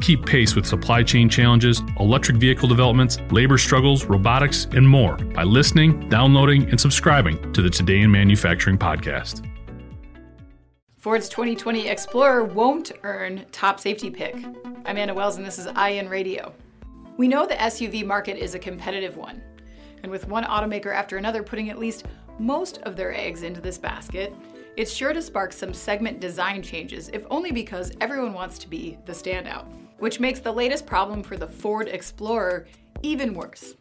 Keep pace with supply chain challenges, electric vehicle developments, labor struggles, robotics, and more by listening, downloading, and subscribing to the Today in Manufacturing podcast. Ford's 2020 Explorer won't earn top safety pick. I'm Anna Wells, and this is IEN Radio. We know the SUV market is a competitive one, and with one automaker after another putting at least most of their eggs into this basket, it's sure to spark some segment design changes, if only because everyone wants to be the standout which makes the latest problem for the Ford Explorer even worse.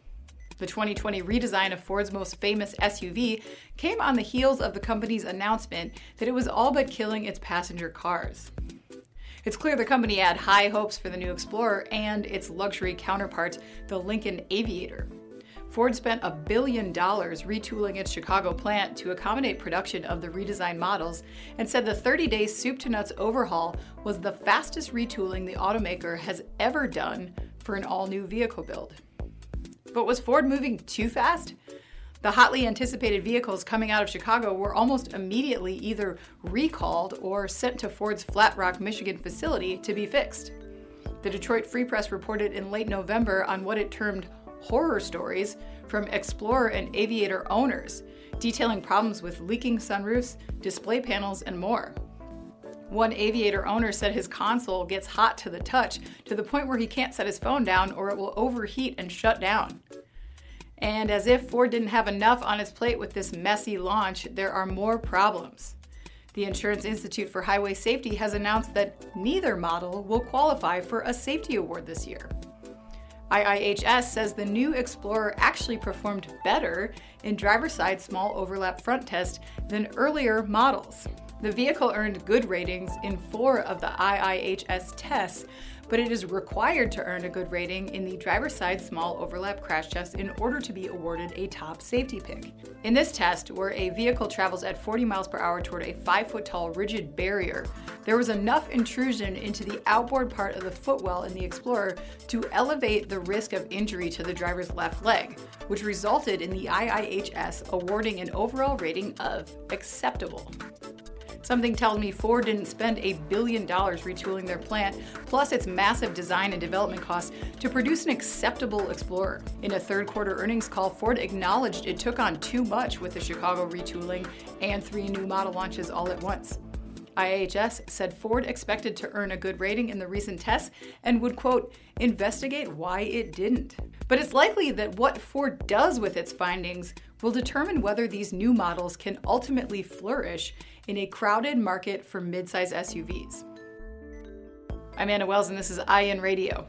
The 2020 redesign of Ford's most famous SUV came on the heels of the company's announcement that it was all but killing its passenger cars. It's clear the company had high hopes for the new Explorer and its luxury counterpart, the Lincoln Aviator. Ford spent a billion dollars retooling its Chicago plant to accommodate production of the redesigned models and said the 30 day soup to nuts overhaul was the fastest retooling the automaker has ever done for an all new vehicle build. But was Ford moving too fast? The hotly anticipated vehicles coming out of Chicago were almost immediately either recalled or sent to Ford's Flat Rock, Michigan facility to be fixed. The Detroit Free Press reported in late November on what it termed horror stories from Explorer and Aviator owners, detailing problems with leaking sunroofs, display panels, and more. One Aviator owner said his console gets hot to the touch to the point where he can't set his phone down or it will overheat and shut down. And as if Ford didn't have enough on its plate with this messy launch, there are more problems. The Insurance Institute for Highway Safety has announced that neither model will qualify for a safety award this year. IIHS says the new Explorer actually performed better in driver side small overlap front test than earlier models. The vehicle earned good ratings in four of the IIHS tests, but it is required to earn a good rating in the driver's side small overlap crash test in order to be awarded a top safety pick. In this test, where a vehicle travels at 40 miles per hour toward a 5 foot tall rigid barrier, there was enough intrusion into the outboard part of the footwell in the Explorer to elevate the risk of injury to the driver's left leg, which resulted in the IIHS awarding an overall rating of acceptable. Something tells me Ford didn't spend a billion dollars retooling their plant, plus its massive design and development costs, to produce an acceptable Explorer. In a third quarter earnings call, Ford acknowledged it took on too much with the Chicago retooling and three new model launches all at once. IIHS said Ford expected to earn a good rating in the recent tests and would, quote, investigate why it didn't. But it's likely that what Ford does with its findings will determine whether these new models can ultimately flourish in a crowded market for midsize SUVs. I'm Anna Wells, and this is IEN Radio.